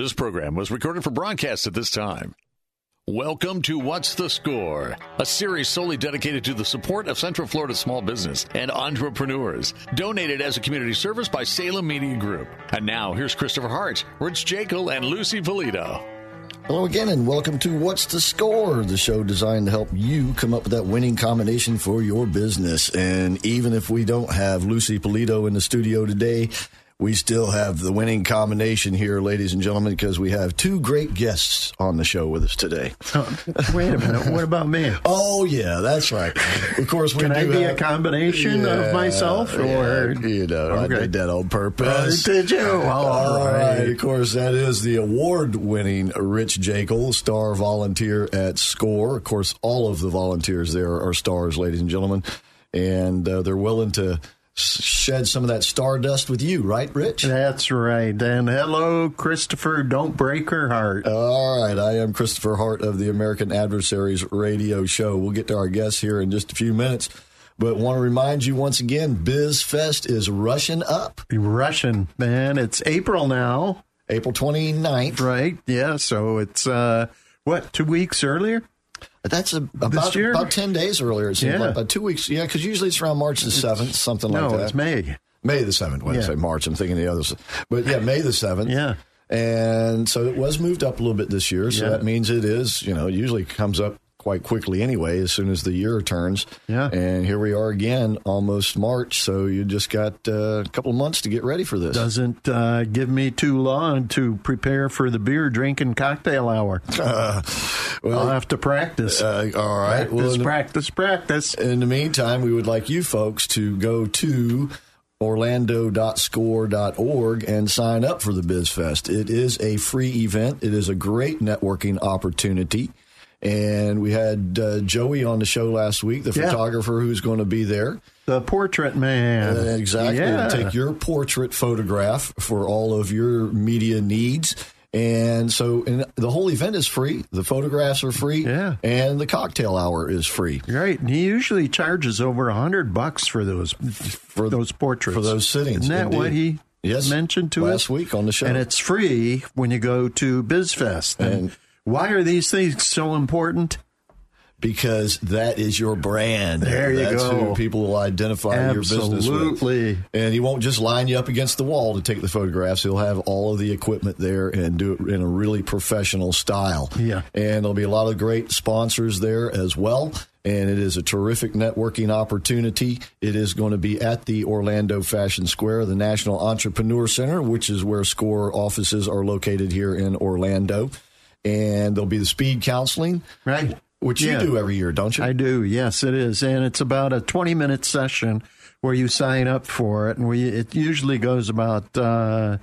This program was recorded for broadcast at this time. Welcome to What's the Score, a series solely dedicated to the support of Central Florida small business and entrepreneurs. Donated as a community service by Salem Media Group. And now, here's Christopher Hart, Rich Jekyll, and Lucy Polito. Hello again, and welcome to What's the Score, the show designed to help you come up with that winning combination for your business. And even if we don't have Lucy Polito in the studio today, we still have the winning combination here, ladies and gentlemen, because we have two great guests on the show with us today. Wait a minute. What about me? Oh yeah, that's right. Of course, we Can I do be have- a combination Yeah, of myself, or yeah, you know, I did that on purpose. Uh, did you? All right. right. Of course, that is the award-winning Rich Jekyll, star volunteer at SCORE. Of course, all of the volunteers there are stars, ladies and gentlemen, and uh, they're willing to shed some of that stardust with you, right, Rich? That's right. And hello, Christopher. Don't break her heart. All right, I am Christopher Hart of the American Adversaries Radio Show. We'll get to our guests here in just a few minutes, but want to remind you once again, BizFest is rushing up Rushing, man. It's April now, April 29th. right? Yeah. So it's, uh, what, two weeks earlier? That's a, about, about 10 days earlier. It seems Yeah. like about two weeks. Yeah, because usually it's around March the 7th, something like no, that. it's May. May the 7th. When I Yeah. say March, I'm thinking the others. But yeah, May the 7th. Yeah. And so it was moved up a little bit this year. So Yeah. that means it is, you know, it usually comes up quite quickly anyway, as soon as the year turns. Yeah. And here we are again, almost March. So you just got uh, a couple of months to get ready for this. Doesn't uh, give me too long to prepare for the beer drinking cocktail hour. well, I'll have to practice. uh, all right. practice, Well, in the- practice, practice. In the meantime, we would like you folks to go to orlando.score.org and sign up for the BizFest. It is a free event. It is a great networking opportunity. And we had uh, Joey on the show last week, the Yeah. photographer who's going to be there. The portrait man. Uh, exactly. Yeah. Take your portrait photograph for all of your media needs. And so and the whole event is free. The photographs are free. Yeah. And the cocktail hour is free. Right, and he usually charges over a hundred bucks for those for those portraits for those sittings, Isn't that indeed. what he Yes, mentioned to last us Last week on the show. And it's free when you go to BizFest. And, And- why are these things so important? because that is your brand. There you That's go. who people will identify your business with. Absolutely. And he won't just line you up against the wall to take the photographs. He'll have all of the equipment there and do it in a really professional style. Yeah. And there'll be a lot of great sponsors there as well. And it is a terrific networking opportunity. It is going to be at the Orlando Fashion Square, the National Entrepreneur Center, which is where SCORE offices are located here in Orlando. And there'll be the speed counseling, Right. which Yeah. you do every year, don't you? I do. Yes, it is, and it's about a twenty-minute session where you sign up for it, and we it usually goes about uh,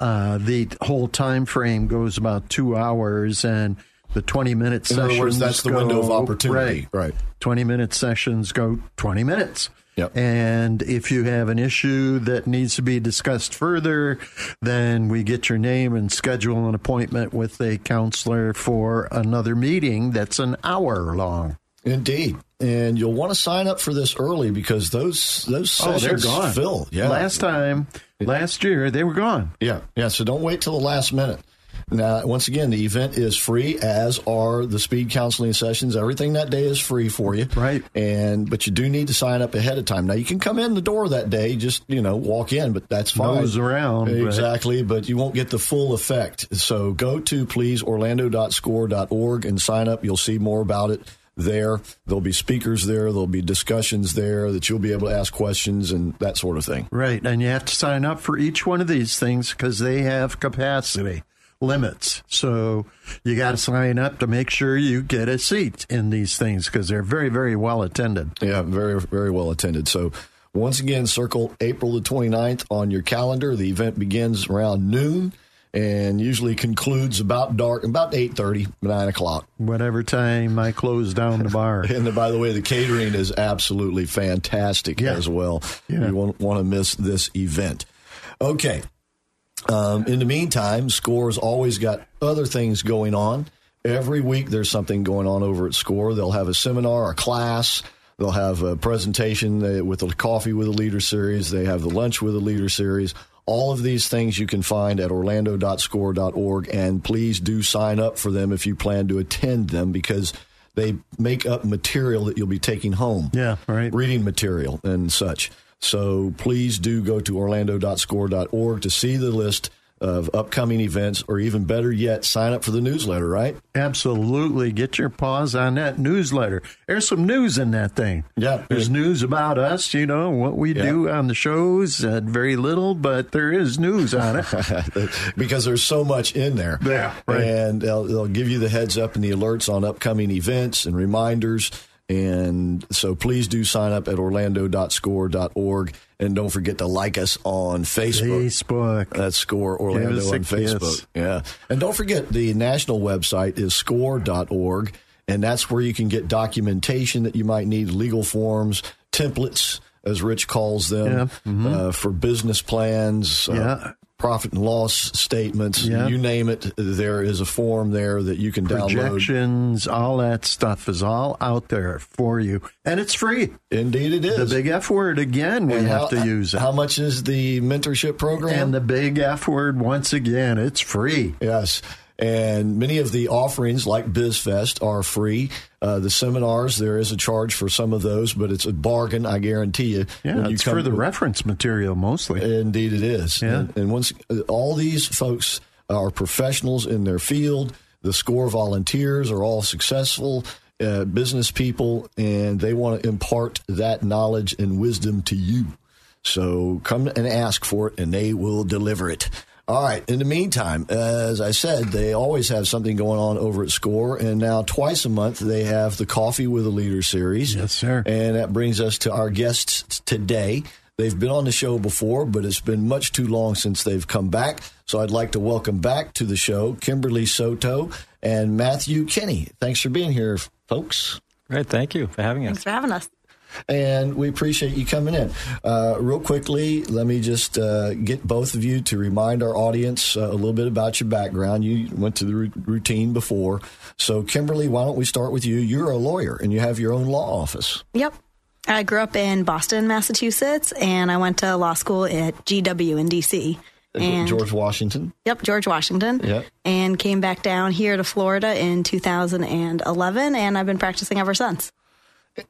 uh, the whole time frame goes about two hours, and the twenty-minute In sessions. other words, that's the window of opportunity. Right. Right. 20 minute sessions go 20 minutes. Yep. And if you have an issue that needs to be discussed further, then we get your name and schedule an appointment with a counselor for another meeting that's an hour long. Indeed. And you'll want to sign up for this early because those those Oh, sessions they're gone. fill. Yeah. Last time, last year, they were gone. Yeah. Yeah. So don't wait till the last minute. Now, once again, the event is free, as are the speed counseling sessions. Everything that day is free for you, Right. And but you do need to sign up ahead of time. Now, you can come in the door that day, just you know, walk in, but that's fine. Nose around, exactly. But you won't get the full effect. So go to please orlando.score.org and sign up. You'll see more about it there. There'll be speakers there. There'll be discussions there that you'll be able to ask questions and that sort of thing. Right. And you have to sign up for each one of these things because they have capacity limits. So you got to sign up to make sure you get a seat in these things because they're very, very well attended. Yeah, very, very well attended. So, once again, circle April the 29th on your calendar. The event begins around noon, and usually concludes about dark, about 8.30, 9 o'clock. Whatever time I close down the bar. And by the way, the catering is absolutely fantastic Yeah. as well. Yeah. You won't want to miss this event. Okay. Um, in the meantime, Score's always got other things going on. Every week there's something going on over at Score. They'll have a seminar, a class. They'll have a presentation uh, with the Coffee with a Leader series. They have the Lunch with a Leader series. All of these things you can find at orlando.score.org. And please do sign up for them if you plan to attend them because they make up material that you'll be taking home Yeah, right. reading material and such. So please do go to orlando.score.org to see the list of upcoming events, or even better yet, sign up for the newsletter, right? Absolutely. Get your paws on that newsletter. There's some news in that thing. Yeah. There's news about us, you know, what we Yeah. do on the shows. Uh, very little, but there is news on it. because there's so much in there. Yeah, right. And they'll, they'll give you the heads up and the alerts on upcoming events and reminders. And so please do sign up at orlando.score.org. And don't forget to like us on Facebook. Facebook. That's Score Orlando on Facebook. kiss. Yeah. And don't forget the national website is score.org. And that's where you can get documentation that you might need, legal forms, templates, as Rich calls them, Yeah. uh, for business plans, uh, Yeah. Profit and loss statements. Yeah. You name it, there is a form there that you can download. Projections, all that stuff is all out there for you. And it's free. Indeed, it is. The big F word again, we And have how- to use it. How much is the mentorship program? and the big F word, once again, it's free. Yes. And many of the offerings, like BizFest, are free. Uh, the seminars, there is a charge for some of those, but it's a bargain, I guarantee you. Yeah, you it's for the to- reference material mostly. Indeed, it is. Yeah. And, and once all these folks are professionals in their field, the SCORE volunteers are all successful uh, business people, and they want to impart that knowledge and wisdom to you. So come and ask for it, and they will deliver it. All right. In the meantime, as I said, they always have something going on over at SCORE, and now twice a month they have the Coffee with a Leader series. Yes, sir. And that brings us to our guests today. They've been on the show before, but it's been much too long since they've come back. So I'd like to welcome back to the show Kimberly Soto and Matthew Kenney. Thanks for being here, folks. Great. Thank you for having us. Thanks for having us. And we appreciate you coming in. Uh, real quickly, let me just uh, get both of you to remind our audience uh, a little bit about your background. You went to the ru- routine before. So, Kimberly, why don't we start with you? You're a lawyer and you have your own law office. Yep. I grew up in Boston, Massachusetts, and I went to law school at GW in DC. And George Washington. Yep, George Washington. Yep. And came back down here to Florida in 2011, and I've been practicing ever since.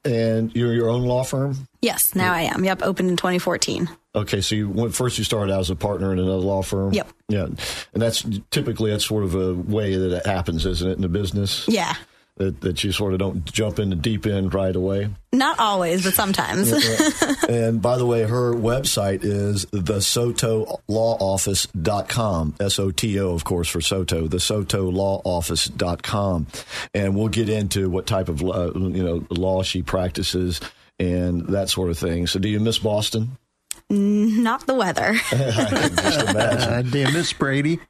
And you're your own law firm? Yes, now I am. Yep, opened in 2014. Okay, so you went, first you started out as a partner in another law firm. Yep. Yeah, and that's typically that's sort of a way that it happens, isn't it, in the business? Yeah. That that you sort of don't jump in the deep end right away. Not always, but sometimes. and by the way, her website is the sotolawoffice.com. S O T O, of course, for Soto, the sotolawoffice.com. And we'll get into what type of uh, you know law she practices and that sort of thing. So, do you miss Boston? Not the weather. I can Just imagine. Dear Miss Brady.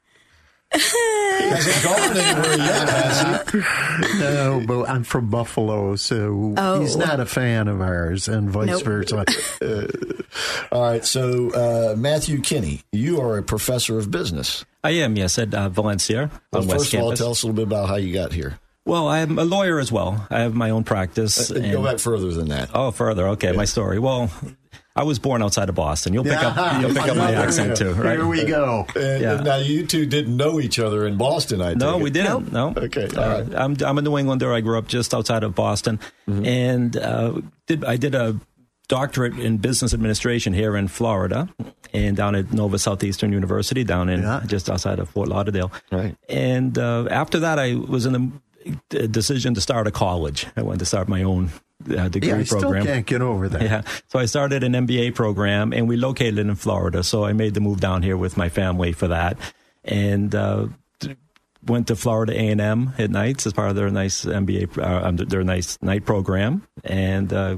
Hasn't gone anywhere yet, has he? No, but I'm from Buffalo, so Oh. he's not a fan of ours, and vice Nope. versa. All right. So, uh, Matthew Kenney, you are a professor of business. I am, yes, at uh, Valencia Well, on West first of all, Campus. tell us a little bit about how you got here. well, I'm a lawyer as well. I have my own practice. Uh, Go and- back further than that. Oh, further. Okay, my story. Well, I was born outside of Boston. You'll pick up. You'll pick up my accent too, right? Here we go. And, Yeah. and now you two didn't know each other in Boston, I No, take we didn't. No. Okay, all Uh, right. Mm-hmm. I'm I'm a New Englander. I grew up just outside of Boston, and uh, did I did a doctorate in business administration here in Florida, and down at Nova Southeastern University, down in Yeah. just outside of Fort Lauderdale. Right. And uh, after that, I was in the decision to start a college. I wanted to start my own uh, degree Yeah, I still can't get over that. Yeah. So I started an MBA program and we located in Florida. So I made the move down here with my family for that. And, uh, went to Florida A&M at nights as part of their nice MBA, uh, um, their nice night program and, uh,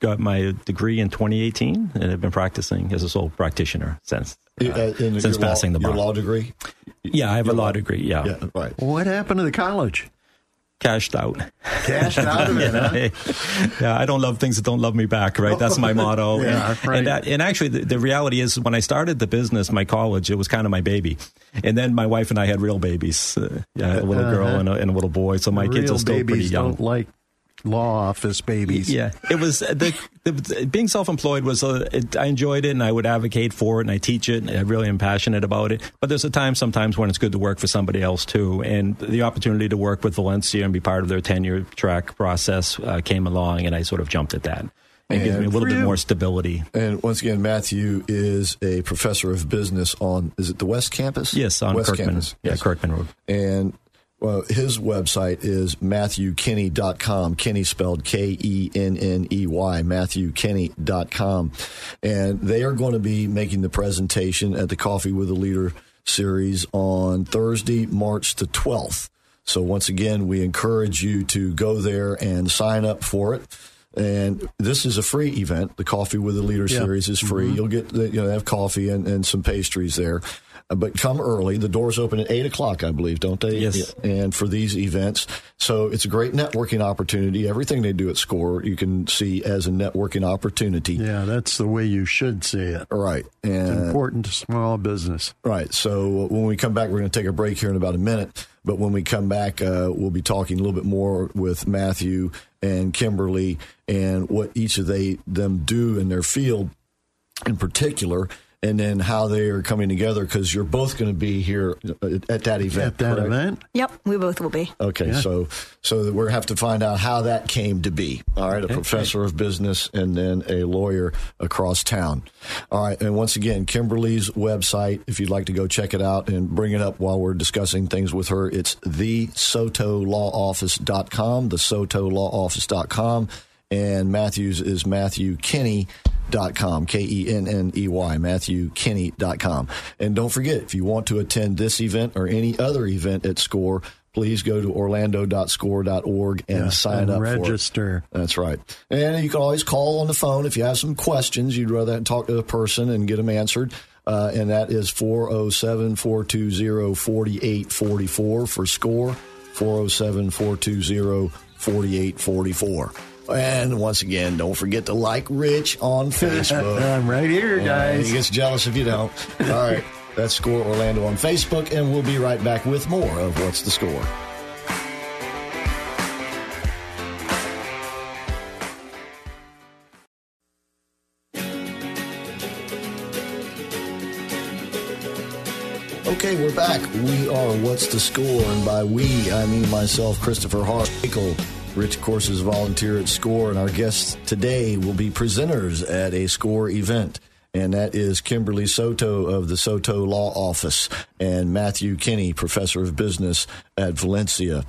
got my degree in 2018, and I've been practicing as a sole practitioner since uh, in since your law- passing the your bar. law degree. yeah, I have a law degree. Yeah. Yeah, right. What happened to the college? Cashed out. Cashed out of it, huh? yeah, I don't love things that don't love me back, right? That's my motto. Yeah, and, right. and, that, and actually, the, the reality is, when I started the business, my college, it was kind of my baby. And then my wife and I had real babies. Uh, yeah, a little girl Uh-huh. and a, and a little boy. So my Real kids are still pretty young. don't like law office babies. Yeah, it was the, the being self-employed was uh, it, I enjoyed it and I would advocate for it and I teach it and I really am passionate about it. But there's a time sometimes when it's good to work for somebody else too. And the opportunity to work with Valencia and be part of their tenure track process uh, came along, and I sort of jumped at that. It gives me a little bit more stability. And once again, Matthew is a professor of business on is it the West Campus? Yes, on West Kirkman. Campus. Yeah, Yes. Kirkman Road. And well, his website is MatthewKenney.com. Kenney spelled K E N N E Y, MatthewKenney.com. And they are going to be making the presentation at the Coffee with a Leader series on Thursday, March the 12th. So once again, we encourage you to go there and sign up for it. And this is a free event. The Coffee with a Leader Yeah. series is free. Mm-hmm. You'll get, you know, they have coffee and, and some pastries there. But come early. The doors open at eight o'clock, I believe, don't they? Yes. And for these events, so it's a great networking opportunity. Everything they do at Score, you can see as a networking opportunity. Yeah, that's the way you should see it. Right. It's And important to small business. Right. So when we come back, we're going to take a break here in about a minute. But when we come back, uh, we'll be talking a little bit more with Matthew and Kimberly and what each of they them do in their field in particular, and then how they are coming together because you're both going to be here at at that event. At that correct? event, Yep, we both will be. Okay, Yeah. so so that we have to find out how that came to be. All right, a professor of business and then a lawyer across town. All right, and once again, Kimberly's website, if you'd like to go check it out and bring it up while we're discussing things with her, it's thesotolawoffice.com, thesotolawoffice.com, and Matthews is Matthew Kenney. Dot com, K E N N E Y, MatthewKenney.com. And don't forget, if you want to attend this event or any other event at SCORE, please go to orlando.score.org and Yeah, sign and up for it. register. That's right. And you can always call on the phone if you have some questions. You'd rather talk to a person and get them answered. Uh, and that is 407 420 4844 for SCORE, 407 420 4844. And once again, don't forget to like Rich on Facebook. I'm right here, guys. he gets jealous if you don't. All right. That's Score Orlando on Facebook, and we'll be right back with more of What's the Score. Okay, we're back. We are What's the Score? And by we, I mean myself, Christopher Harkel. Rich, of course, is volunteer at SCORE, and our guests today will be presenters at a SCORE event. And that is Kimberly Soto of the Soto Law Office and Matthew Kenney, professor of business at Valencia.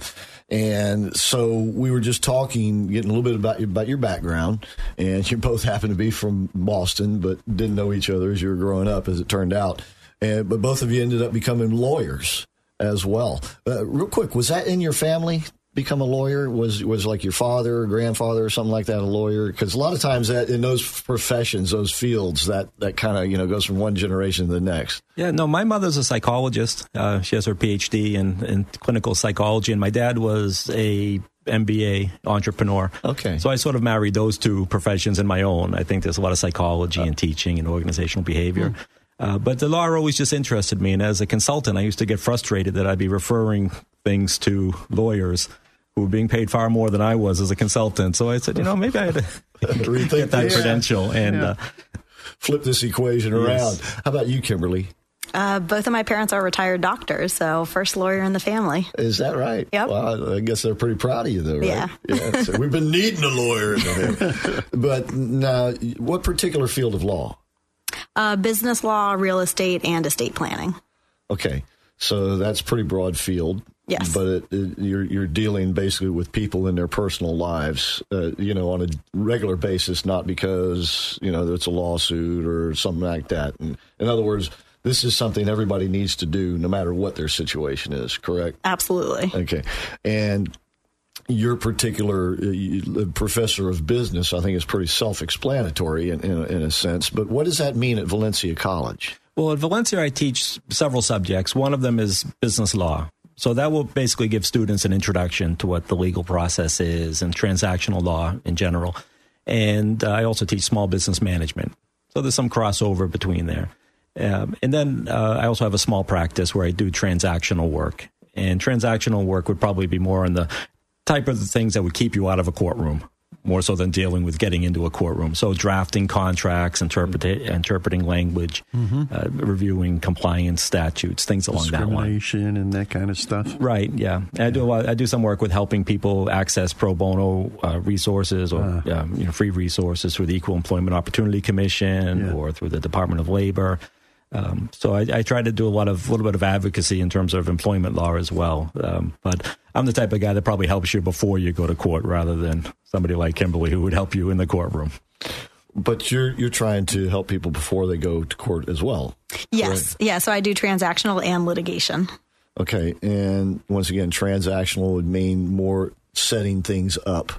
And so we were just talking, getting a little bit about your, about your background. And you both happen to be from Boston, but didn't know each other as you were growing up, as it turned out. And, but both of you ended up becoming lawyers as well. Uh, real quick, was that in your family? Become a lawyer was was like your father or grandfather or something like that a lawyer because a lot of times that in those professions those fields that that kind of you know goes from one generation to the next Yeah, no, my mother's a psychologist. Uh, she has her PhD in, in clinical psychology, and my dad was a MBA entrepreneur. Okay. So I sort of married those two professions in my own. I think there's a lot of psychology and teaching and organizational behavior. Uh, but the law always just interested me. And as a consultant, I used to get frustrated that I'd be referring things to lawyers who were being paid far more than I was as a consultant. So I said, you know, maybe I had to Rethink get that this. credential. And Yeah. uh, flip this equation around how about you Kimberly Uh, both of my parents are retired doctors, so first lawyer in the family. is that right Yep. well, I guess they're pretty proud of you though right Yeah. yeah so we've been needing a lawyer in the but now what particular field of law Uh, business law, real estate, and estate planning. Okay, so that's pretty broad field. Yes. but it, it, you're you're dealing basically with people in their personal lives, uh, you know, on a regular basis, not because you know it's a lawsuit or something like that. And in other words, this is something everybody needs to do, no matter what their situation is. Correct? Absolutely. Okay, and your particular uh, professor of business, I think, is pretty self-explanatory in, in, in, a sense. But what does that mean at Valencia College? Well, at Valencia, I teach several subjects. One of them is business law. So that will basically give students an introduction to what the legal process is and transactional law in general. And uh, I also teach small business management. So there's some crossover between there. Um, and then uh, I also have a small practice where I do transactional work. And transactional work would probably be more on the type of the things that would keep you out of a courtroom more so than dealing with getting into a courtroom. So drafting contracts, interpreting language, mm-hmm. uh, reviewing compliance statutes, things along that line. Discrimination and that kind of stuff. Right. Yeah. yeah. I do. I do some work with helping people access pro bono uh, resources or uh. um, you know, free resources through the Equal Employment Opportunity Commission yeah. or through the Department of Labor. Um, so I, I, try to do a lot of little bit of advocacy in terms of employment law as well. Um, but I'm the type of guy that probably helps you before you go to court, rather than somebody like Kimberly who would help you in the courtroom. But you're you're trying to help people before they go to court as well. Yes, right? yeah. So I do transactional and litigation. Okay, and once again, transactional would mean more setting things up,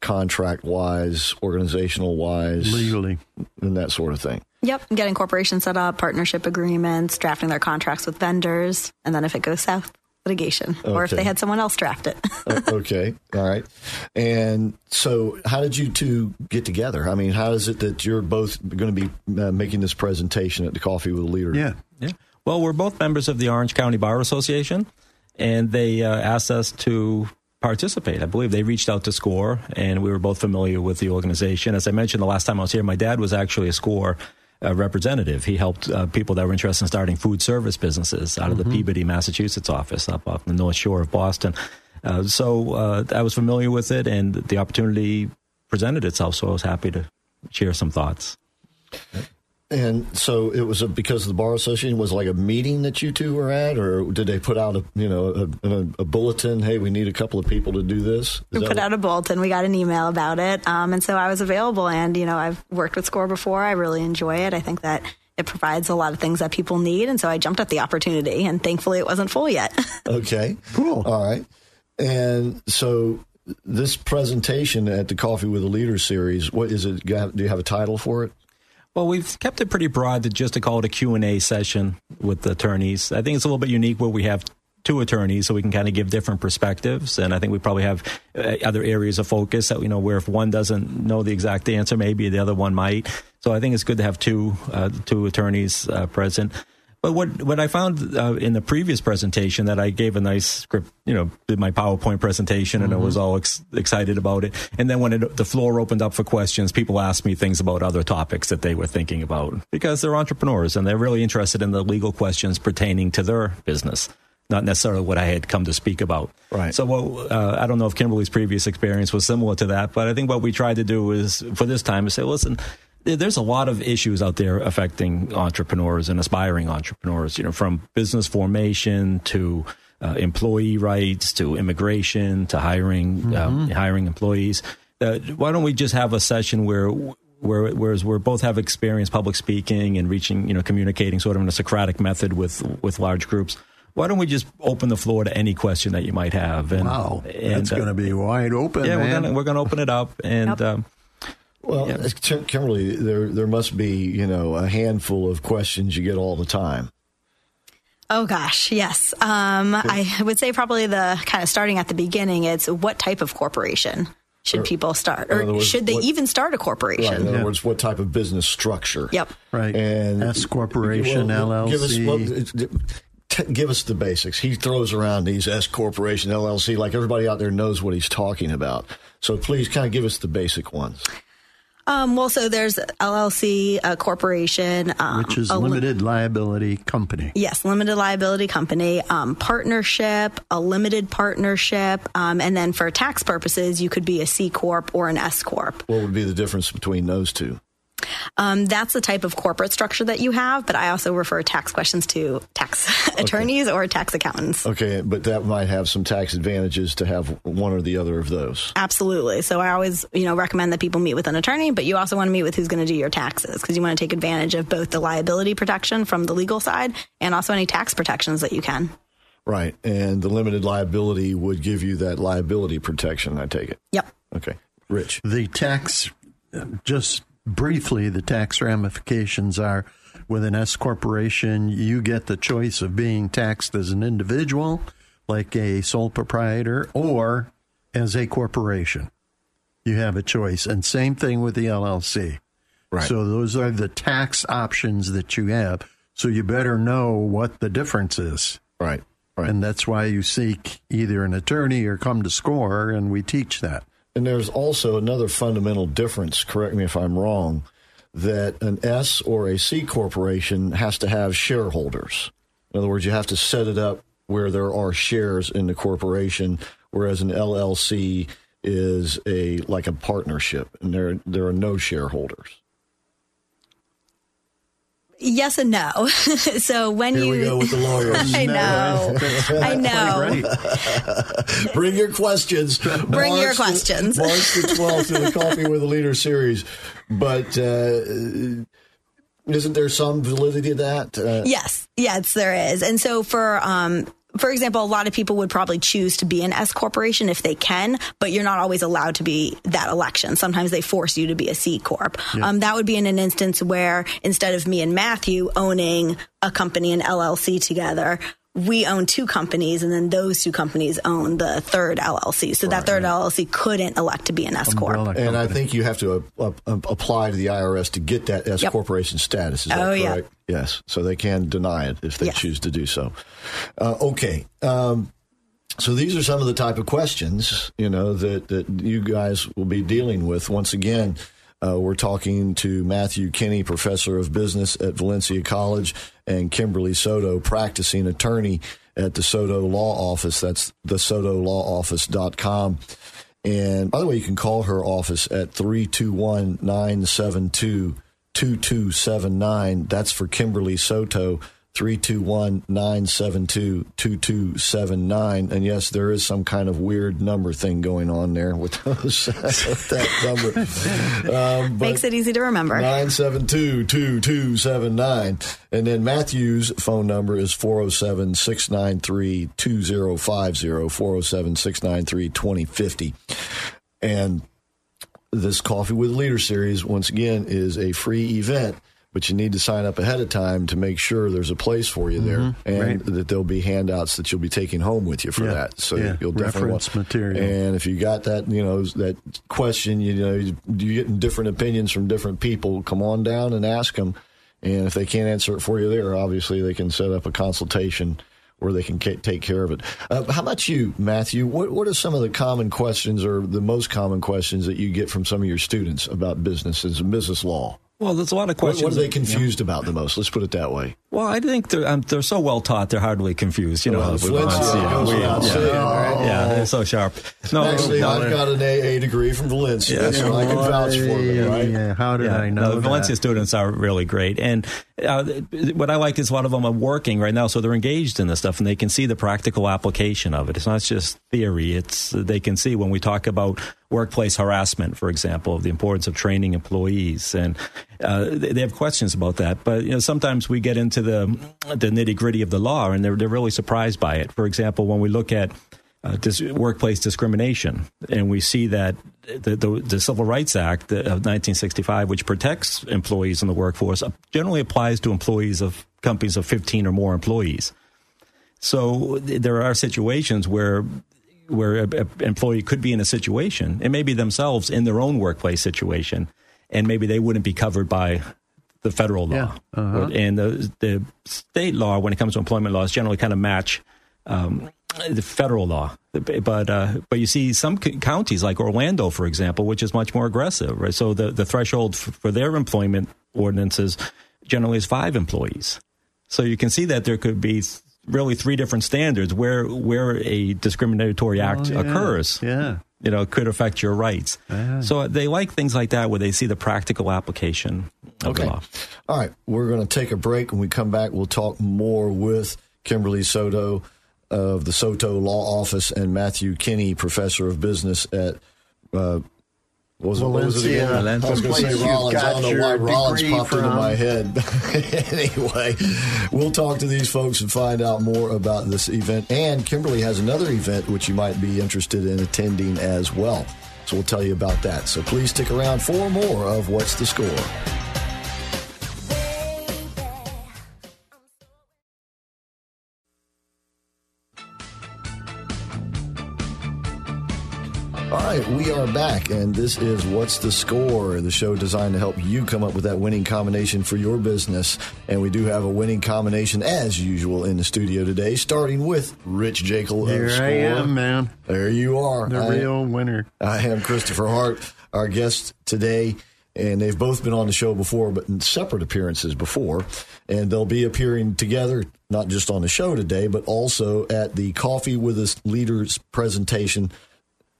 contract wise, organizational wise, legally, and that sort of thing. Yep, getting corporations set up, partnership agreements, drafting their contracts with vendors, and then if it goes south, litigation, okay. or if they had someone else draft it. uh, okay, all right. And so, how did you two get together? I mean, how is it that you're both going to be uh, making this presentation at the Coffee with a Leader? Yeah, yeah. Well, we're both members of the Orange County Bar Association, and they uh, asked us to participate. I believe they reached out to SCORE, and we were both familiar with the organization. As I mentioned the last time I was here, my dad was actually a SCORE uh, representative. He helped uh, people that were interested in starting food service businesses out of mm-hmm. the Peabody, Massachusetts office up off the North Shore of Boston. Uh, so uh, I was familiar with it, and the opportunity presented itself. So I was happy to share some thoughts. And so it was a, because the bar association was like a meeting that you two were at, or did they put out a you know a, a, a bulletin? Hey, we need a couple of people to do this. Is we put what? out a bulletin. We got an email about it, um, and so I was available. And you know, I've worked with Score before. I really enjoy it. I think that it provides a lot of things that people need, and so I jumped at the opportunity. And thankfully, it wasn't full yet. okay, cool. All right, and so this presentation at the Coffee with a Leader series, what is it? Do you have a title for it? Well, we've kept it pretty broad to just to call it a Q&A session with the attorneys. I think it's a little bit unique where we have two attorneys so we can kind of give different perspectives and i think we probably have uh, other areas of focus that you know where if one doesn't know the exact answer maybe the other one might so i think it's good to have two uh, two attorneys uh, present but what what I found uh, in the previous presentation that I gave a nice script, you know, did my PowerPoint presentation and mm-hmm. I was all ex- excited about it. And then when it, the floor opened up for questions, people asked me things about other topics that they were thinking about because they're entrepreneurs and they're really interested in the legal questions pertaining to their business not necessarily what I had come to speak about. Right. So, what, uh, I don't know if Kimberly's previous experience was similar to that, but I think what we tried to do is for this time to say, listen, there's a lot of issues out there affecting entrepreneurs and aspiring entrepreneurs, you know, from business formation to uh, employee rights to immigration to hiring mm-hmm. uh, hiring employees. Uh, why don't we just have a session where where whereas we both have experience public speaking and reaching, you know, communicating sort of in a Socratic method with with large groups. Why don't we just open the floor to any question that you might have? And, wow, and, that's going to be wide open. Yeah, man. we're going we're going to open it up and. Yep. Um, well, yeah. Kimberly, there there must be you know a handful of questions you get all the time. Oh gosh, yes. Um, I would say probably the kind of starting at the beginning. It's what type of corporation should or, people start, or words, should they what, even start a corporation? Right, in other yeah. words, what type of business structure? Yep. Right. And S corporation, well, LLC. Give us, well, t- give us the basics. He throws around these S corporation, LLC, like everybody out there knows what he's talking about. So please, kind of give us the basic ones. Um, well, so there's LLC, a corporation, um, which is a limited li- liability company. Yes, limited liability company, um, partnership, a limited partnership, um, and then for tax purposes, you could be a C corp or an S corp. What would be the difference between those two? Um, that's the type of corporate structure that you have, but I also refer tax questions to tax attorneys or tax accountants. Okay, but that might have some tax advantages to have one or the other of those. Absolutely. So I always, you know, recommend that people meet with an attorney, but you also want to meet with who's going to do your taxes because you want to take advantage of both the liability protection from the legal side and also any tax protections that you can. Right. And the limited liability would give you that liability protection, I take it. Yep. Okay. Rich. The tax, just briefly, the tax ramifications are with an S corporation, you get the choice of being taxed as an individual, like a sole proprietor, or as a corporation. You have a choice. And same thing with the LLC. Right. So those are the tax options that you have. So you better know what the difference is. Right. Right. And that's why you seek either an attorney or come to SCORE, and we teach that. And there's also another fundamental difference, correct me if I'm wrong, that an S or a C corporation has to have shareholders. In other words, you have to set it up where there are shares in the corporation, whereas an LLC is a like a partnership and there there are no shareholders. Yes and no. so when Here you we go with the lawyers. I know. I know. Bring your questions. Bring your March the- questions. March the 12th to the Coffee with a Leader series. But uh, isn't there some validity to that? Uh, Yes, yes, there is. And so for um for example, a lot of people would probably choose to be an S corporation if they can, but you're not always allowed to be that election. Sometimes they force you to be a C corp. Um, that would be in an instance where instead of me and Matthew owning a company and LLC together, we own two companies, and then those two companies own the third LLC. So that third LLC couldn't elect to be an S corp. Umbrella And I think you have to uh, uh, apply to the IRS to get that S Yep. corporation status. Is that Oh, yeah. Yes. So they can deny it if they Yes. choose to do so. Uh, okay. Um, so these are some of the type of questions, you know, that, that you guys will be dealing with. Once again, uh, we're talking to Matthew Kenney, professor of business at Valencia College, and Kimberly Soto, practicing attorney at the Soto Law Office. That's the SotoLawOffice.com. And by the way, you can call her office at 321 972 2279. That's for Kimberly Soto. 321 972 2279. And yes, there is some kind of weird number thing going on there with, those, with that number. Um, Makes it easy to remember. 972 2279. And then Matthew's phone number is 407 693 2050, 407 693 2050. And this Coffee with Leader series, once again, is a free event. But you need to sign up ahead of time to make sure there's a place for you there, and Mm-hmm. right. that there'll be handouts that you'll be taking home with you for Yeah, that. So yeah, you'll definitely reference want, material. And if you got that, you know, that question, you know, you getting different opinions from different people. Come on down and ask them. And if they can't answer it for you there, obviously they can set up a consultation where they can ca- take care of it. Uh, how about you, Matthew? What, what are some of the common questions or the most common questions that you get from some of your students about businesses and business law? Well, there's a lot of questions. what are they that- confused about the most? Let's put it that way. Well, I think they're, um, they're so well taught, they're hardly confused. You know, Well, with Valencia Valencia. goes We- without yeah. saying, right? Yeah, they're so sharp. No, Actually, no, I've got an AA degree from Valencia, Yeah. so I can vouch for them, right? Yeah, how did Yeah, I know no, the that? Valencia students are really great, and uh, what I like is a lot of them are working right now, so they're engaged in this stuff, and they can see the practical application of it. It's not just theory; it's they can see when we talk about workplace harassment, for example, the importance of training employees, and uh, they have questions about that. But you know, sometimes we get into the the nitty gritty of the law, and they're they're really surprised by it. For example, when we look at uh, dis- workplace discrimination, and we see that the, the, the Civil Rights Act of 1965, which protects employees in the workforce, uh, generally applies to employees of companies of 15 or more employees. So th- there are situations where where an employee could be in a situation, and maybe themselves in their own workplace situation, and maybe they wouldn't be covered by the federal law. Yeah, uh-huh. And the, the state law, when it comes to employment laws, generally kind of match um, the federal law. But uh, but you see some c- counties like Orlando, for example, which is much more aggressive. Right? So the, the threshold f- for their employment ordinances generally is five employees. So you can see that there could be really three different standards where where a discriminatory act Oh, yeah. occurs. Yeah. You know, could affect your rights. Yeah. So they like things like that where they see the practical application of Okay. the law. All right. We're going to take a break. When we come back, we'll talk more with Kimberly Soto of the Soto Law Office and Matthew Kenney, professor of business at uh, Was it, what was it again? Valencia. I was going to say Rollins. I got don't know why Rollins degree popped into my head. anyway, we'll talk to these folks and find out more about this event. And Kimberly has another event which you might be interested in attending as well. So we'll tell you about that. So please stick around for more of What's the Score. Right, we are back, and this is What's the Score, the show designed to help you come up with that winning combination for your business. And we do have a winning combination, as usual, in the studio today, starting with Rich Jekyll Here. I am, man. There you are. The I- real winner. I am Christopher Hart, our guest today, and they've both been on the show before, but in separate appearances before. And they'll be appearing together, not just on the show today, but also at the Coffee with Us Leaders presentation.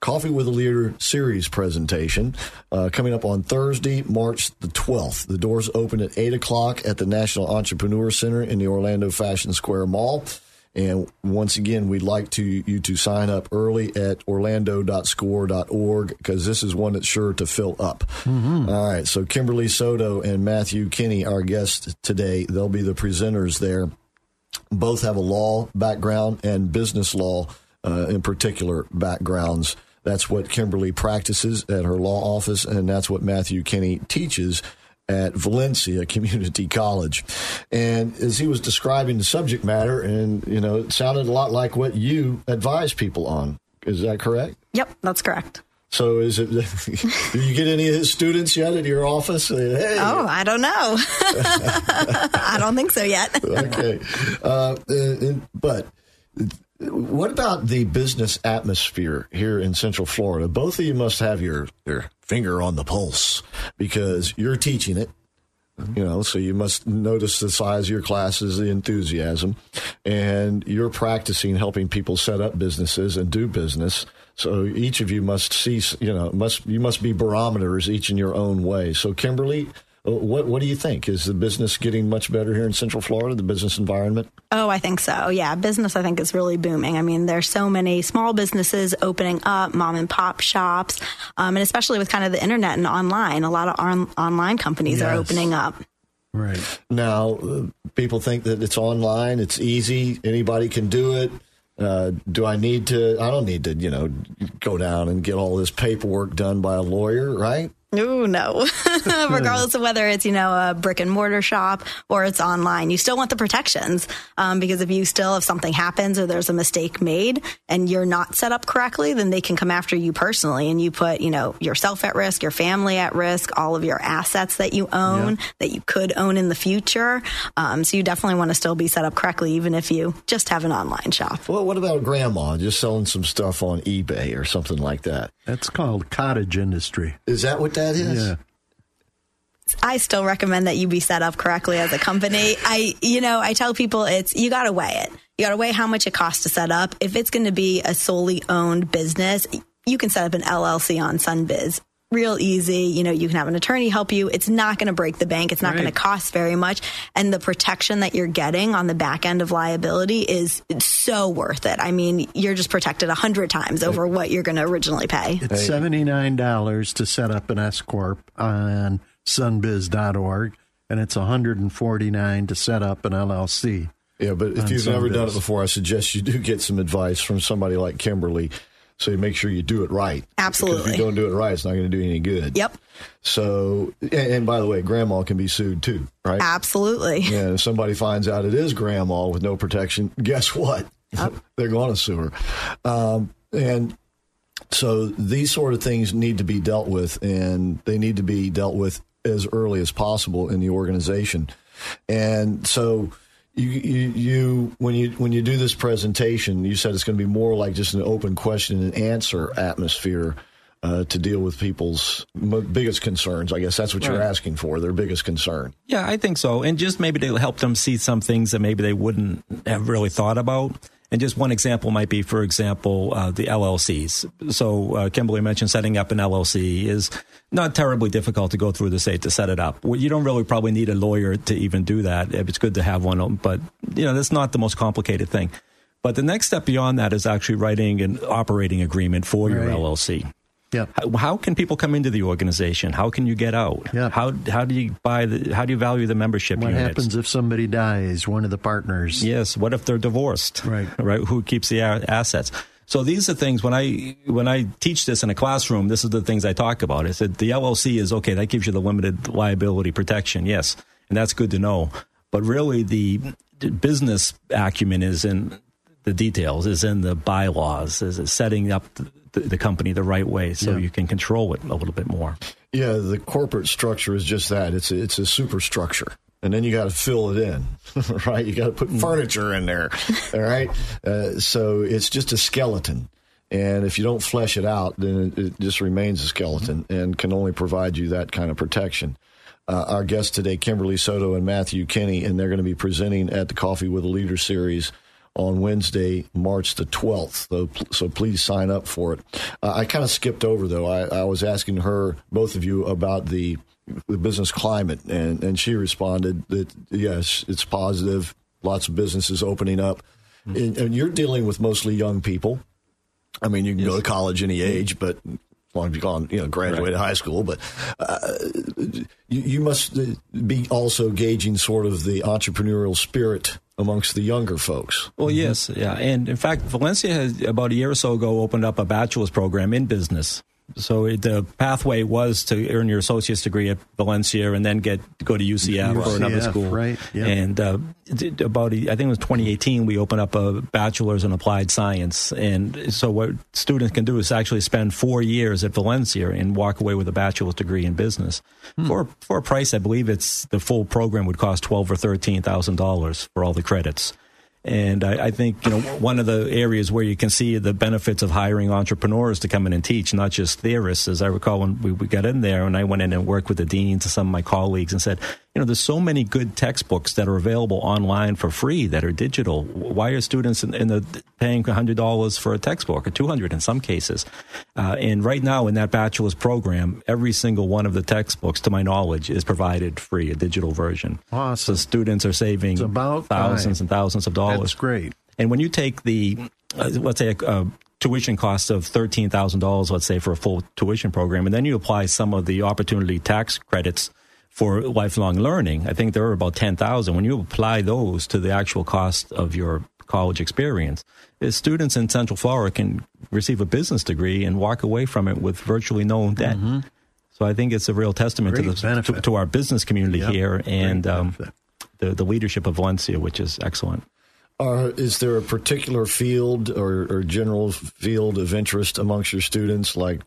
Coffee with a Leader series presentation uh, coming up on Thursday, March the 12th. The doors open at 8 o'clock at the National Entrepreneur Center in the Orlando Fashion Square Mall. And once again, we'd like to you to sign up early at orlando.score.org because this is one that's sure to fill up. All right. So Kimberly Soto and Matthew Kenney, our guests today, they'll be the presenters there. Both have a law background and business law uh, in particular backgrounds. That's what Kimberly practices at her law office, and that's what Matthew Kenney teaches at Valencia Community College. And as he was describing the subject matter, and you know, it sounded a lot like what you advise people on. Is that correct? Yep, that's correct. So, is it? do you get any of his students yet at your office? Hey, Oh, I don't know. I don't think so yet. okay. Uh, uh, but what about the business atmosphere here in Central Florida? Both of you must have your, your finger on the pulse because you're teaching it. You know, so you must notice the size of your classes, the enthusiasm, and you're practicing helping people set up businesses and do business. So each of you must see, you know, must you must be barometers each in your own way. So Kimberly, what what do you think? Is the business getting much better here in Central Florida? The business environment? Oh, I think so. Yeah, business I think is really booming. I mean, there's so many small businesses opening up, mom and pop shops, um, and especially with kind of the internet and online, a lot of on- online companies are opening up. Right. Now, uh, people think that it's online, it's easy, anybody can do it. Uh, do I need to? I don't need to, you know, go down and get all this paperwork done by a lawyer, right? Ooh, no. Regardless of whether it's, you know, a brick and mortar shop or it's online, you still want the protections. Um, because if you still, if something happens or there's a mistake made and you're not set up correctly, then they can come after you personally and you put, you know, yourself at risk, your family at risk, all of your assets that you own, that you could own in the future. Um, so you definitely want to still be set up correctly, even if you just have an online shop. Well, what about grandma just selling some stuff on eBay or something like that? That's called cottage industry. Is that what that is? Yeah. I still recommend that you be set up correctly as a company. I, you know, I tell people it's, you got to weigh it. You got to weigh how much it costs to set up. If it's going to be a solely owned business, you can set up an LLC on Sunbiz. Real easy. You know, you can have an attorney help you. It's not going to break the bank. It's not going to cost very much. And the protection that you're getting on the back end of liability is so worth it. I mean, you're just protected a hundred times over what you're going to originally pay. It's $79 to set up an S Corp on sunbiz.org, and it's $149 to set up an LLC. Yeah, but if on you've never done it before, I suggest you do get some advice from somebody like Kimberly so you make sure you do it right. Absolutely. Because if you don't do it right, it's not going to do any good. Yep. So, and, and by the way, grandma can be sued too, right? Absolutely. Yeah. if somebody finds out it is grandma with no protection, guess what? Yep. They're going to sue her. Um, and so these sort of things need to be dealt with, and they need to be dealt with as early as possible in the organization. And so. You, you, you, when you when you do this presentation, you said it's going to be more like just an open question and answer atmosphere uh, to deal with people's mo- biggest concerns. I guess that's what you're asking for. Their biggest concern. Yeah, I think so. And just maybe to help them see some things that maybe they wouldn't have really thought about. And just one example might be, for example, uh, the LLCs. So uh, Kimberly mentioned setting up an LLC is not terribly difficult to go through the state to set it up. Well, You don't really probably need a lawyer to even do that. It's good to have one, but you know that's not the most complicated thing. But the next step beyond that is actually writing an operating agreement for your Right. LLC. Yeah. How, how can people come into the organization? How can you get out? Yeah. How how do you buy the how do you value the membership What units? happens if somebody dies? One of the partners. Yes. What if they're divorced? Right. Right. Who keeps the assets? So these are things when I when I teach this in a classroom. This is the things I talk about. I said the LLC is okay. That gives you the limited liability protection. Yes, and that's good to know. But really, the the business acumen is in the details. Is in the bylaws. Is it setting up the, the company the right way so Yeah. you can control it a little bit more. Yeah, the corporate structure is just that. It's a, it's a superstructure. And then you got to fill it in, right? You got to put furniture in there, all right? Uh, so it's just a skeleton. And if you don't flesh it out, then it, it just remains a skeleton and can only provide you that kind of protection. Uh, our guests today, Kimberly Soto and Matthew Kenney, and they're going to be presenting at the Coffee with a Leader series on Wednesday, March the 12th. So, so please sign up for it. Uh, I kind of skipped over, though. I, I was asking her, both of you, about the, the business climate, and, and she responded that, yes, it's positive. Lots of businesses opening up. And, and you're dealing with mostly young people. I mean, you can go to college any age, but long as you've gone, you know, graduated high school. But uh, you, you must uh, be also gauging sort of the entrepreneurial spirit amongst the younger folks. Well, yes, yeah, and in fact, Valencia has about a year or so ago opened up a bachelor's program in business. So the pathway was to earn your associate's degree at Valencia and then get go to UCF, or another school. right, yeah. And uh, about I think it was 2018 we opened up a bachelor's in applied science. And so what students can do is actually spend four years at Valencia and walk away with a bachelor's degree in business for for a price. I believe it's the full program would cost twelve or thirteen thousand dollars for all the credits. And I, I think you know one of the areas where you can see the benefits of hiring entrepreneurs to come in and teach, not just theorists. As I recall when we, we got in there, and I went in and worked with the deans and some of my colleagues, and said, you know, there's so many good textbooks that are available online for free that are digital. Why are students in, in the paying hundred dollars for a textbook or two hundred in some cases? Uh, and right now in that bachelor's program, every single one of the textbooks, to my knowledge, is provided free, a digital version. Awesome. So students are saving It's about thousands time. and thousands of dollars. That's great. And when you take the, uh, let's say, a, a tuition cost of thirteen thousand dollars, let's say, for a full tuition program, and then you apply some of the opportunity tax credits for lifelong learning, I think there are about ten thousand. When you apply those to the actual cost of your college experience, uh, students in Central Florida can receive a business degree and walk away from it with virtually no debt. So I think it's a real testament to, the, to, to our business community Yep. here and um, the, the leadership of Valencia, which is excellent. Are, is there a particular field or, or general field of interest amongst your students? Like,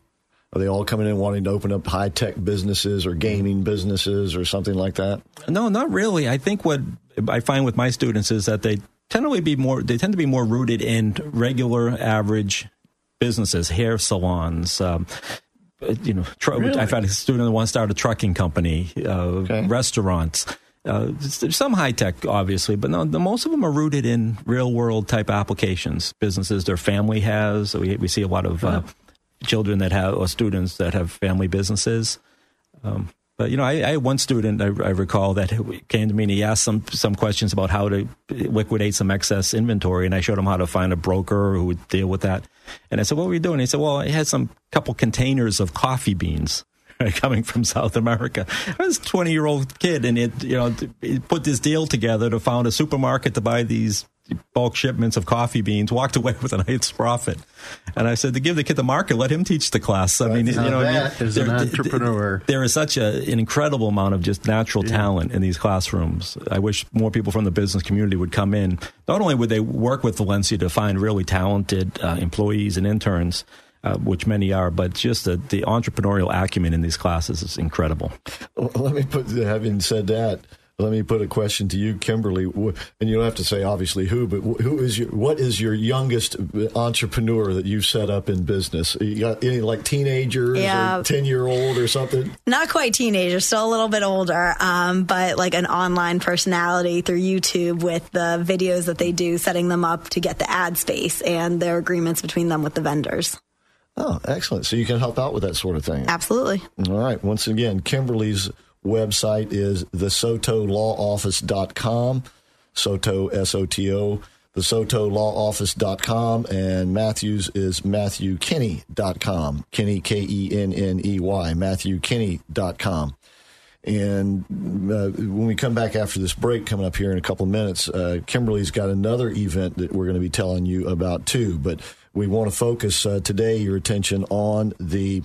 are they all coming in wanting to open up high tech businesses or gaming businesses or something like that? No, not really. I think what I find with my students is that they tend to be more they tend to be more rooted in regular average businesses, hair salons, um, you know, tr- Really? I've had a student that wants to start a trucking company, uh, Okay. restaurants. Uh, there's some high tech, obviously, but no, the, most of them are rooted in real world type applications, businesses their family has. We, we see a lot of uh, children that have, or students that have family businesses. Um, but you know, I, I had one student I, I recall that came to me and he asked some some questions about how to liquidate some excess inventory, and I showed him how to find a broker who would deal with that. And I said, "What were you doing?" He said, "Well, I had some couple containers of coffee beans." Coming from South America, I was a twenty-year-old kid, and it you know he put this deal together to found a supermarket to buy these bulk shipments of coffee beans. Walked away with a nice profit, and I said to give the kid the market, let him teach the class. I mean, you Now know, I mean, that is an entrepreneur. there is such a, an incredible amount of just natural talent in these classrooms. I wish more people from the business community would come in. Not only would they work with Valencia to find really talented uh, employees and interns, uh, which many are, but just the, the entrepreneurial acumen in these classes is incredible. Well, Let me put, having said that, let me put a question to you, Kimberly, and you don't have to say obviously who, but who is your, what is your youngest entrepreneur that you've set up in business? You got any like teenagers Yeah. or 10 year old or something? not quite teenager, still a little bit older, um, but like an online personality through YouTube with the videos that they do, setting them up to get the ad space and their agreements between them with the vendors. Oh, excellent. So you can help out with that sort of thing. Absolutely. All right. Once again, Kimberly's website is thesotolawoffice.com. Soto, S O T O, thesotolawoffice.com, and Matthews is matthewkenney.com. Kenney, K E N N E Y, matthewkenney.com. And uh, when we come back after this break, coming up here in a couple of minutes, uh, Kimberly's got another event that we're going to be telling you about too. But we want to focus uh, today your attention on the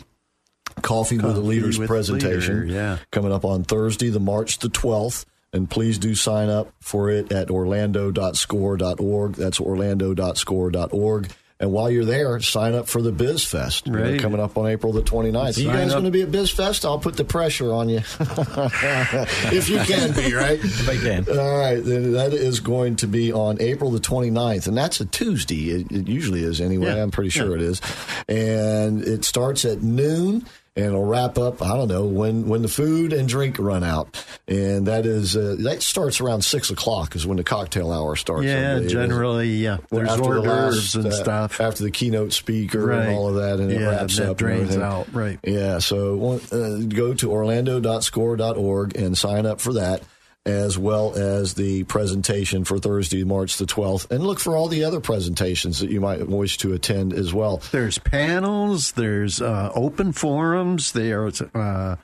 Coffee, Coffee with the Leaders with presentation leader, yeah. coming up on Thursday, the March the 12th. And please do sign up for it at orlando.score.org. That's orlando.score.org. And while you're there, sign up for the Biz Fest right. coming up on April the 29th. Are you guys going to be at Biz Fest? I'll put the pressure on you. if you can be, right? if I can. All right. Then that is going to be on April the 29th. And that's a Tuesday. It, it usually is anyway. Yeah. I'm pretty sure yeah. it is. And it starts at noon and it'll wrap up. I don't know when when the food and drink run out, and that is uh, that starts around six o'clock is when the cocktail hour starts. Yeah, generally, yeah. There's after hors d'oeuvres and uh, stuff after the keynote speaker right. and all of that, and yeah, it wraps up. drains out, right? Yeah, so uh, go to orlando.score.org and sign up for that as well as the presentation for Thursday, March the 12th. And look for all the other presentations that you might wish to attend as well. There's panels, there's uh, open forums, there's uh,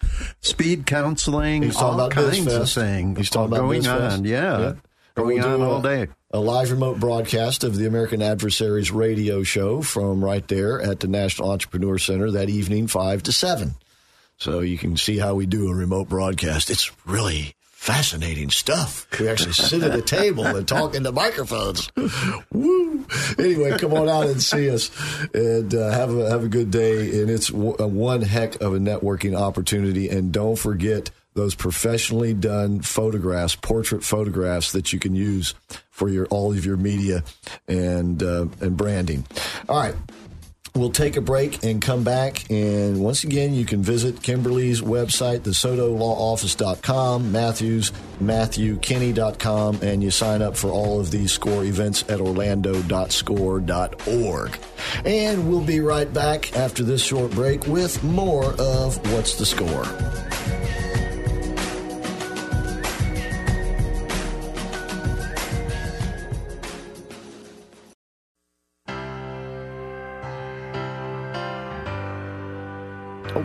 speed counseling, all kinds of things He's talking about going on. Yeah. yeah. Going we'll on all a, day. A live remote broadcast of the American Adversaries radio show from right there at the National Entrepreneur Center that evening, 5 to 7. So you can see how we do a remote broadcast. It's really fascinating stuff. We actually sit at a table and talk into microphones. Woo! Anyway, come on out and see us and uh, have a have a good day. And it's w- one heck of a networking opportunity. And don't forget those professionally done photographs, portrait photographs that you can use for your all of your media and uh, and branding. All right. We'll take a break and come back. And once again, you can visit Kimberly's website, thesotolawoffice.com, Matthews, MatthewKenney.com, and you sign up for all of these SCORE events at orlando.score.org. And we'll be right back after this short break with more of What's the Score.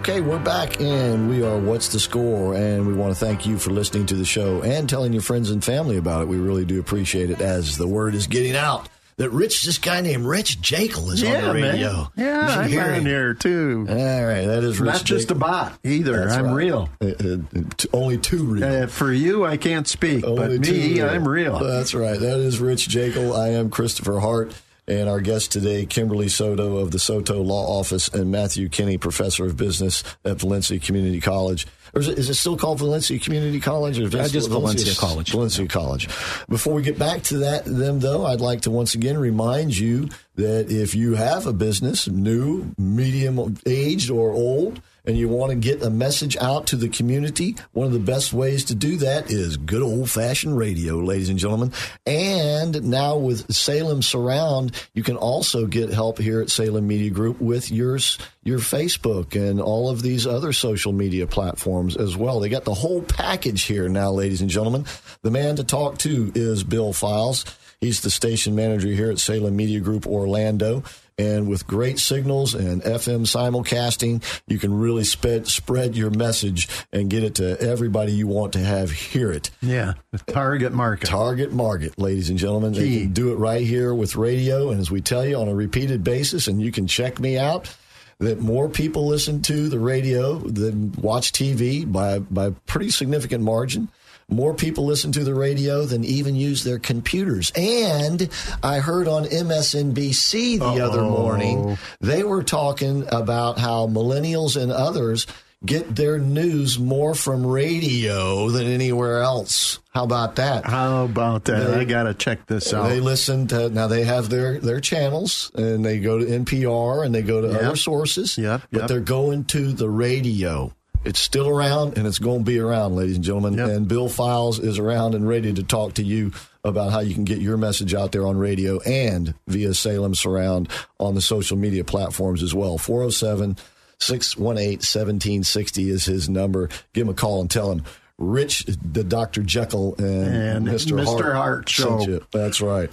Okay, we're back and we are What's the Score? And we want to thank you for listening to the show and telling your friends and family about it. We really do appreciate it as the word is getting out that Rich, this guy named Rich Jekyll is yeah, on the radio. Man. Yeah, I'm on here too. All right, that is Rich Not just a bot either. That's I'm right. real. Uh, uh, t- only two real. Uh, for you, I can't speak, only but me, real. I'm real. That's right. That is Rich Jekyll. I am Christopher Hart. And our guest today, Kimberly Soto of the Soto Law Office and Matthew Kenney, Professor of Business at Valencia Community College. Or is it, is it still called Valencia Community College? Or Uh, just Valencia College. Valencia College. Before we get back to that, them though, I'd like to once again remind you that if you have a business, new, medium aged, or old, and you want to get a message out to the community, one of the best ways to do that is good old fashioned radio, ladies and gentlemen. And now with Salem Surround, you can also get help here at Salem Media Group with your your Facebook and all of these other social media platforms as well. They got the whole package here now, ladies and gentlemen. The man to talk to is Bill Files. He's the station manager here at Salem Media Group Orlando. And with great signals and FM simulcasting, you can really spread, spread your message and get it to everybody you want to have hear it. Yeah, target market. Target market, ladies and gentlemen. They can do it right here with radio. And as we tell you on a repeated basis, and you can check me out, that more people listen to the radio than watch TV by, by a pretty significant margin. More people listen to the radio than even use their computers. And I heard on MSNBC the other Uh-oh. morning, they were talking about how millennials and others get their news more from radio than anywhere else. How about that? How about that? They- I got to check this out. They listen to now. They have their their channels, and they go to NPR and they go to Yep. other sources. Yep, but they're going to the radio. It's still around, and it's going to be around, ladies and gentlemen. Yep. And Bill Files is around and ready to talk to you about how you can get your message out there on radio and via Salem Surround on the social media platforms as well. 407 618 1760 is his number. Give him a call and tell him. Rich, the Dr. Jekyll and, And Mr. Mr. Hart, Hart show. That's right.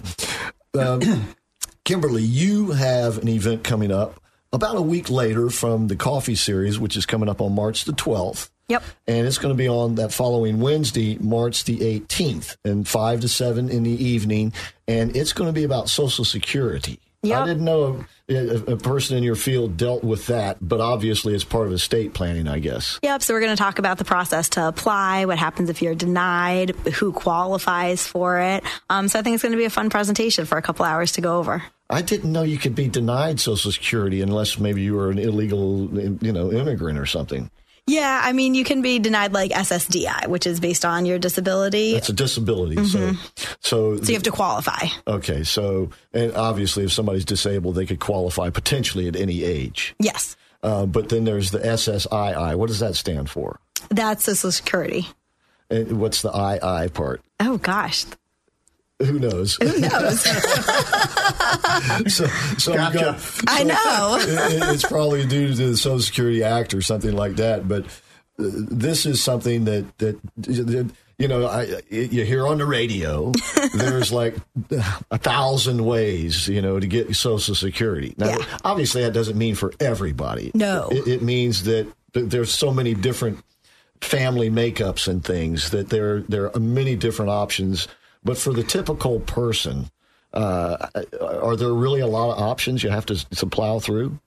Um, Kimberly, you have an event coming up about a week later from the coffee series, which is coming up on March the 12th. Yep. And it's going to be on that following Wednesday, March the 18th, and 5 to 7 in the evening. And it's going to be about Social Security. Yep. I didn't know a, a person in your field dealt with that, but obviously it's part of estate planning, I guess. Yep. So we're going to talk about the process to apply, what happens if you're denied, who qualifies for it. Um, so I think it's going to be a fun presentation for a couple hours to go over. I didn't know you could be denied Social Security unless maybe you were an illegal, you know, immigrant or something. Yeah, I mean, you can be denied like SSDI, which is based on your disability. It's a disability. So, so, so you have to qualify. okay. So, and obviously, if somebody's disabled, they could qualify potentially at any age. Yes, Uh, but then there's the SSII. What does that stand for? that's Social Security. And what's the II part? Oh gosh, Who knows? who knows? so, so we've got- I know. it- it's probably due to the Social Security Act or something like that. But uh, this is something that that that, you know I you hear on the radio. there's like a thousand ways you know to get Social Security. Now, Yeah. obviously, that doesn't mean for everybody. No. it, it means that there's so many different family makeups and things that there there are many different options. But for the typical person, uh, are there really a lot of options you have to, to plow through?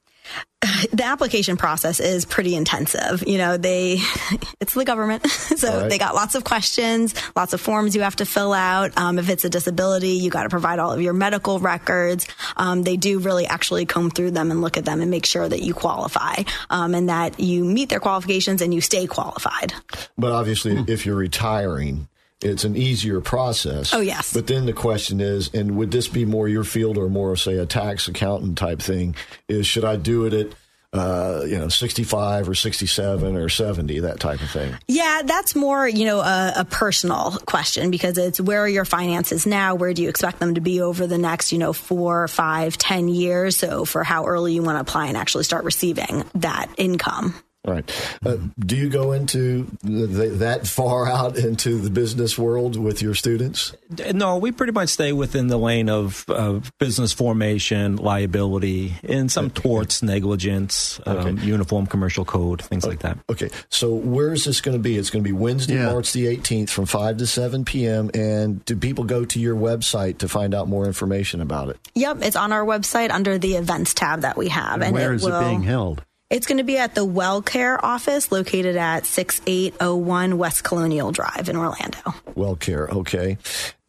the application process is pretty intensive. You know, they, it's the government. So right. they got lots of questions, lots of forms you have to fill out. Um, if it's a disability, you got to provide all of your medical records. Um, they do really actually comb through them and look at them and make sure that you qualify um, and that you meet their qualifications and you stay qualified. But obviously, if you're retiring, it's an easier process. Oh, yes. But then the question is, and would this be more your field or more, say, a tax accountant type thing? Is should I do it at, uh, you know, 65 or 67 or 70, that type of thing? Yeah, that's more, you know, a, a personal question because it's where are your finances now? Where do you expect them to be over the next, you know, four, five, ten years? So for how early you want to apply and actually start receiving that income. All right. Uh, do you go into the, the, that far out into the business world with your students? No, we pretty much stay within the lane of, of business formation, liability, and some torts, negligence, um, uniform commercial code, things like that. Okay, so where is this going to be? It's going to be Wednesday, Yeah. March the 18th from 5 to 7 p.m. And do people go to your website to find out more information about it? Yep, it's on our website under the events tab that we have. And where it is will, it being held? It's going to be at the Well Care office located at 6801 West Colonial Drive in Orlando. Well Care, okay.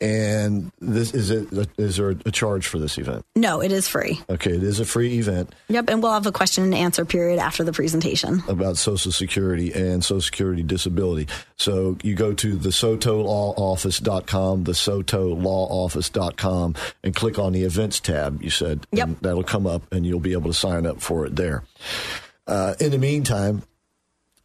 And this is it is there a charge for this event? No, it is free. Okay, it is a free event Yep, and we'll have a question and answer period after the presentation. about Social Security and Social Security disability. So you go to the sotolawoffice.com, the sotolawoffice.com, and click on the events tab, you said. Yep. And that'll come up and you'll be able to sign up for it there. Uh, in the meantime,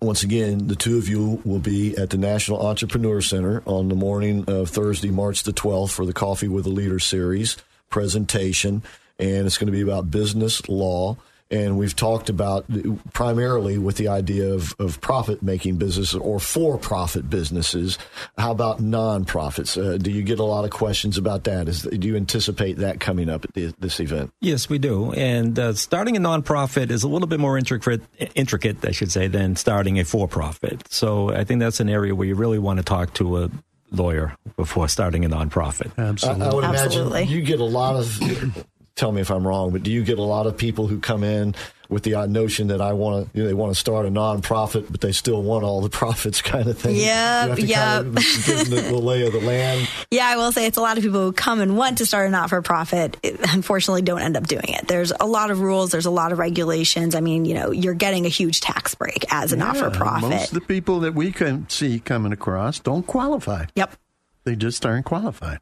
once again, the two of you will be at the National Entrepreneur Center on the morning of Thursday, March the 12th for the Coffee with a Leader series presentation. And it's going to be about business law. And we've talked about primarily with the idea of, of profit making businesses or for profit businesses. How about nonprofits? Uh, do you get a lot of questions about that? Is, do you anticipate that coming up at the, this event? Yes, we do. And uh, starting a nonprofit is a little bit more intricate, intricate, I should say, than starting a for-profit. So I think that's an area where you really want to talk to a lawyer before starting a nonprofit. I, Absolutely. I would Absolutely. imagine you get a lot of. Tell me if I'm wrong, but do you get a lot of people who come in with the uh, notion that I want to, you know, they want to start a nonprofit, but they still want all the profits, kind of thing? Yep, you have to kind of give them the, the lay of the land. Yeah, I will say it's a lot of people who come and want to start a not for profit, unfortunately, don't end up doing it. There's a lot of rules, there's a lot of regulations. I mean, you know, you're getting a huge tax break as a not for profit. Most of the people that we can see coming across don't qualify. Yep. They just aren't qualified.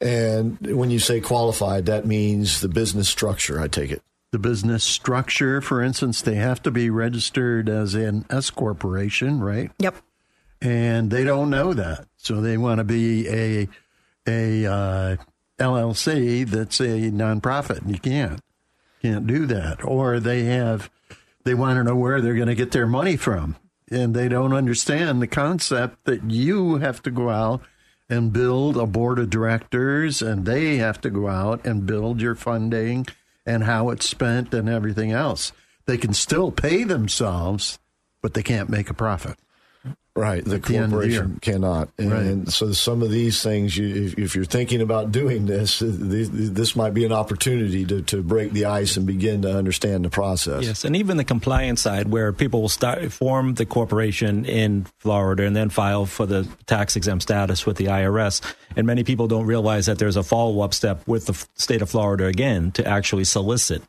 And when you say qualified, that means the business structure. I take it. The business structure, for instance, they have to be registered as an S corporation, right? Yep. And they don't know that, so they want to be a a uh, LLC that's a nonprofit. You can't can't do that, or they have they want to know where they're going to get their money from, and they don't understand the concept that you have to go out and build a board of directors, and they have to go out and build your funding and how it's spent and everything else. They can still pay themselves, but they can't make a profit. Right, the At the end the corporation cannot, and, Right. and so some of these things, you, if, if you're thinking about doing this, this, this might be an opportunity to, to break the ice and begin to understand the process. Yes, and even the compliance side, where people will start form the corporation in Florida and then file for the tax exempt status with the IRS, and many people don't realize that there's a follow up step with the state of Florida again to actually solicit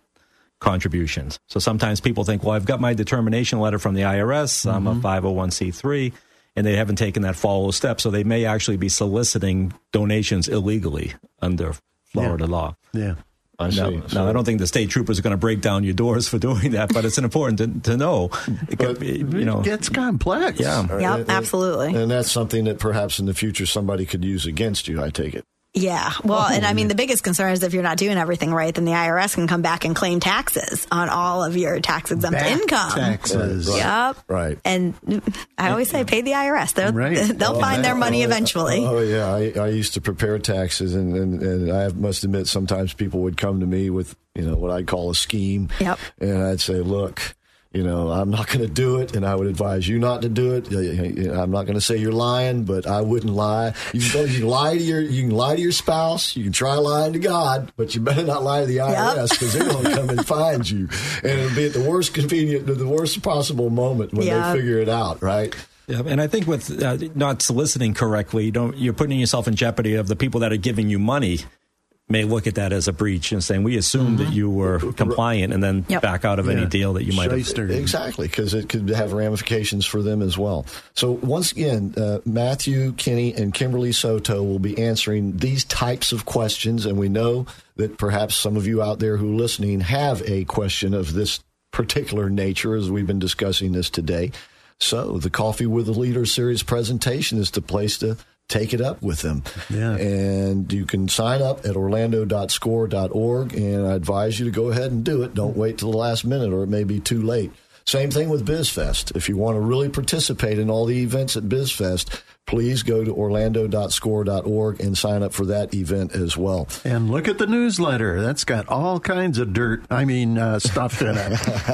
contributions. So sometimes people think, well, I've got my determination letter from the IRS, I'm a mm-hmm. 501c3, and they haven't taken that follow step, so they may actually be soliciting donations illegally under Florida law. Yeah. Uh, I Now, see. now, So- I don't think the state troopers are going to break down your doors for doing that, but it's important to, to know. It could be, you know, It gets complex. yeah. Yep, And- absolutely. And that's something that perhaps in the future somebody could use against you, I take it. Yeah. Well, and I mean, the biggest concern is if you're not doing everything right, then the IRS can come back and claim taxes on all of your tax exempt income. taxes. Right. Yep. Right. And I always say, pay the IRS. They'll, Right. they'll oh, find their money eventually. Oh yeah, I, I used to prepare taxes, and, and, and I must admit sometimes people would come to me with you know what I'd call a scheme, Yep. and I'd say, look. You know, I'm not going to do it, and I would advise you not to do it. I'm not going to say you're lying, but I wouldn't lie. You can, you can lie to your you can lie to your spouse. You can try lying to God, but you better not lie to the IRS because they're going to come and find you, and it'll be at the worst convenient, the worst possible moment when Yeah. they figure it out. Right? Yeah, and I think with uh, not soliciting correctly, you don't you're putting yourself in jeopardy of the people that are giving you money may look at that as a breach and saying we assumed that you were compliant and then Yep. back out of any deal that you might have. Shyster. Exactly, because it could have ramifications for them as well. So, once again, uh, Matthew, Kenney, and Kimberly Soto will be answering these types of questions. And we know that perhaps some of you out there who are listening have a question of this particular nature as we've been discussing this today. So, the Coffee with the Leader series presentation is the place to take it up with them. Yeah. And you can sign up at orlando.score.org. And I advise you to go ahead and do it. Don't wait till the last minute or it may be too late. Same thing with BizFest. If you want to really participate in all the events at BizFest, please go to orlando.score.org and sign up for that event as well. And look at the newsletter. That's got all kinds of dirt. I mean, uh, stuff in it.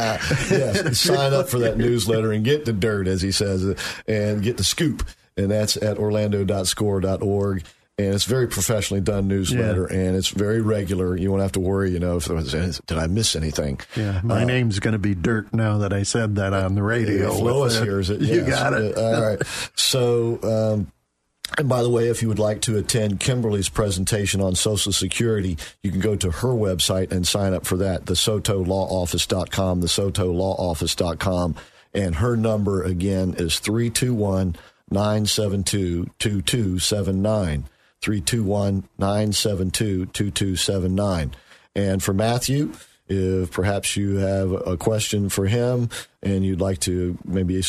yes, sign up for that newsletter and get the dirt, as he says, and get the scoop. And that's at orlando.score.org. And it's very professionally done newsletter, and it's very regular. You won't have to worry, you know, if did I miss anything? Yeah, my Uh, name's going to be Dirt now that I said that on the radio. If Lois it. hears it. You got it. All right. So, um, and by the way, if you would like to attend Kimberly's presentation on Social Security, you can go to her website and sign up for that, the Soto Law SotoLawOffice.com, the Soto Law SotoLawOffice.com. And her number again is 321 972 2279. 321 972 2279. And for Matthew, if perhaps you have a question for him and you'd like to maybe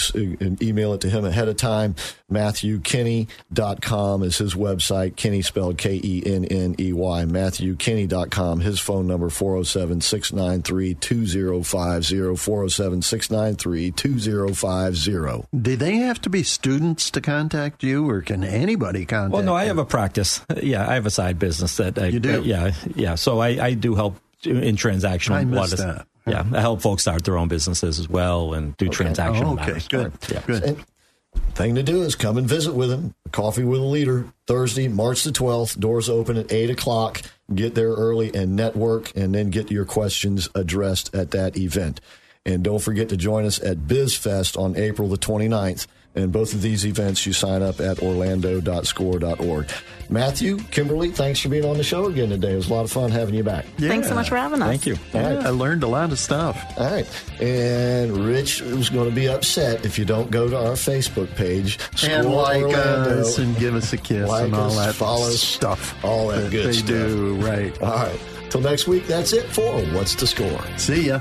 email it to him ahead of time, MatthewKenney.com is his website. Kenney spelled K E N N E Y. MatthewKenney.com. His phone number 407 693 2050. 407 693 2050. Do they have to be students to contact you, or can anybody contact? Well, no, I you? have a practice. Yeah, I have a side business that I You do? yeah, yeah. So I, I do help in transactional. I a lot missed of- that. Yeah, I help folks start their own businesses as well and do transactional Oh, okay, matters. good, Yeah. good. And thing to do is come and visit with him. Coffee with a Leader, Thursday, March the 12th. Doors open at 8 o'clock. Get there early and network, and then get your questions addressed at that event. And don't forget to join us at BizFest on April the 29th. And both of these events, you sign up at orlando.score.org. Matthew, Kimberly, thanks for being on the show again today. It was a lot of fun having you back. Thanks so much for having us. Thank you. All right. Yeah, I learned a lot of stuff. All right. And Rich is going to be upset if you don't go to our Facebook page. and like Orlando. us and give us a kiss Like and all us, that follow us, stuff. all that good they stuff. do, right. All right. Till next week, that's it for What's the Score? See ya.